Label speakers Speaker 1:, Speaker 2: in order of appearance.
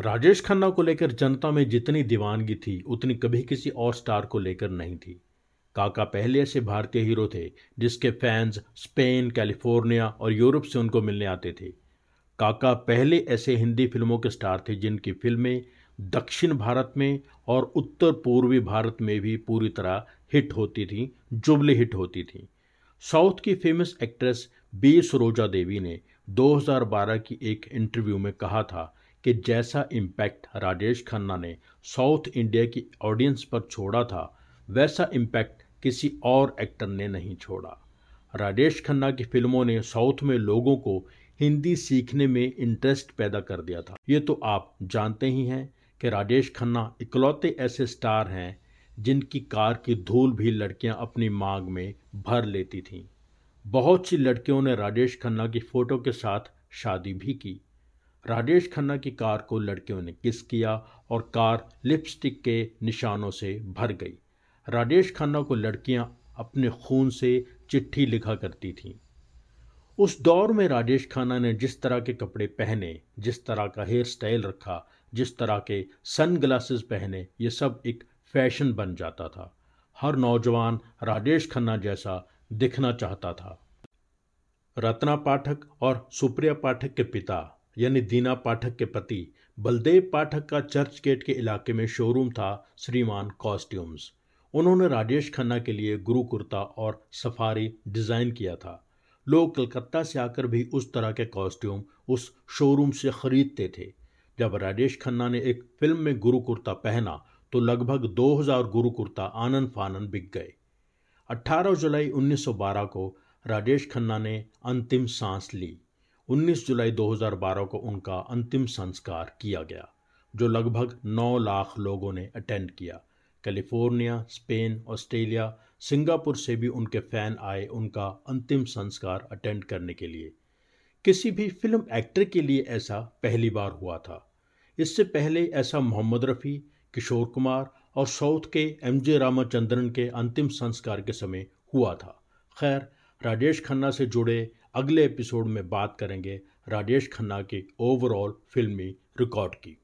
Speaker 1: राजेश खन्ना को लेकर जनता में जितनी दीवानगी थी, उतनी कभी किसी और स्टार को लेकर नहीं थी। काका पहले ऐसे भारतीय हीरो थे, जिसके फैंस स्पेन, कैलिफ़ोर्निया और यूरोप से उनको मिलने आते थे। काका पहले ऐसे हिंदी फ़िल्मों के स्टार थे, जिनकी फ़िल्में दक्षिण भारत में और उत्तर पूर्वी भारत में भी पूरी तरह हिट होती थी, जुबली हिट होती थी। साउथ की famous actress B. Saroja Devi ने 2012 की एक इंटरव्यू में कहा था कि जैसा इम्पैक्ट राजेश खन्ना ने साउथ इंडिया की ऑडियंस पर छोड़ा था, वैसा इम्पैक्ट किसी और एक्टर ने नहीं छोड़ा। राजेश खन्ना की फ़िल्मों ने साउथ में लोगों को हिंदी सीखने में इंटरेस्ट पैदा कर दिया था। ये तो आप जानते ही हैं कि राजेश खन्ना इकलौते ऐसे स्टार हैं, जिनकी कार की धूल भी लड़कियाँ अपनी मांग में भर लेती थीं। बहुत सी लड़कियों ने राजेश खन्ना की फ़ोटो के साथ शादी भी की। राजेश खन्ना की कार को लड़कियों ने किस किया और कार लिपस्टिक के निशानों से भर गई। राजेश खन्ना को लड़कियाँ अपने खून से चिट्ठी लिखा करती थीं। उस दौर में राजेश खन्ना ने जिस तरह के कपड़े पहने, जिस तरह का हेयर स्टाइल रखा, जिस तरह के सन ग्लासेस पहने, ये सब एक फ़ैशन बन जाता था। हर नौजवान राजेश खन्ना जैसा दिखना चाहता था। रत्ना पाठक और सुप्रिया पाठक के पिता यानी दीना पाठक के पति, बलदेव पाठक का चर्च गेट के इलाके में शोरूम था श्रीमान कॉस्ट्यूम्स उन्होंने राजेश खन्ना के लिए गुरु कुर्ता और सफारी डिज़ाइन किया था। लोग कलकत्ता से आकर भी उस तरह के कॉस्ट्यूम उस शोरूम से खरीदते थे। जब राजेश खन्ना ने एक फ़िल्म में गुरु कुर्ता पहना तो लगभग 2000 गुरु कुर्ता आनन फानन बिक गए। 18 जुलाई 1912 को राजेश खन्ना ने अंतिम सांस ली। 19 जुलाई 2012 को उनका अंतिम संस्कार किया गया, जो लगभग 9 लाख लोगों ने अटेंड किया। कैलिफ़ोर्निया, स्पेन, ऑस्ट्रेलिया, सिंगापुर से भी उनके फ़ैन आए उनका अंतिम संस्कार अटेंड करने के लिए। किसी भी फ़िल्म एक्टर के लिए ऐसा पहली बार हुआ था। इससे पहले ऐसा मोहम्मद रफ़ी, किशोर कुमार और साउथ के एम जे रामाचंद्रन के अंतिम संस्कार के समय हुआ था। खैर, राजेश खन्ना से जुड़े अगले एपिसोड में बात करेंगे राजेश खन्ना के ओवरऑल फिल्मी रिकॉर्ड की।